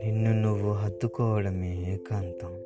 నిన్ను నువ్వు హత్తుకోవడమే ఏకాంతం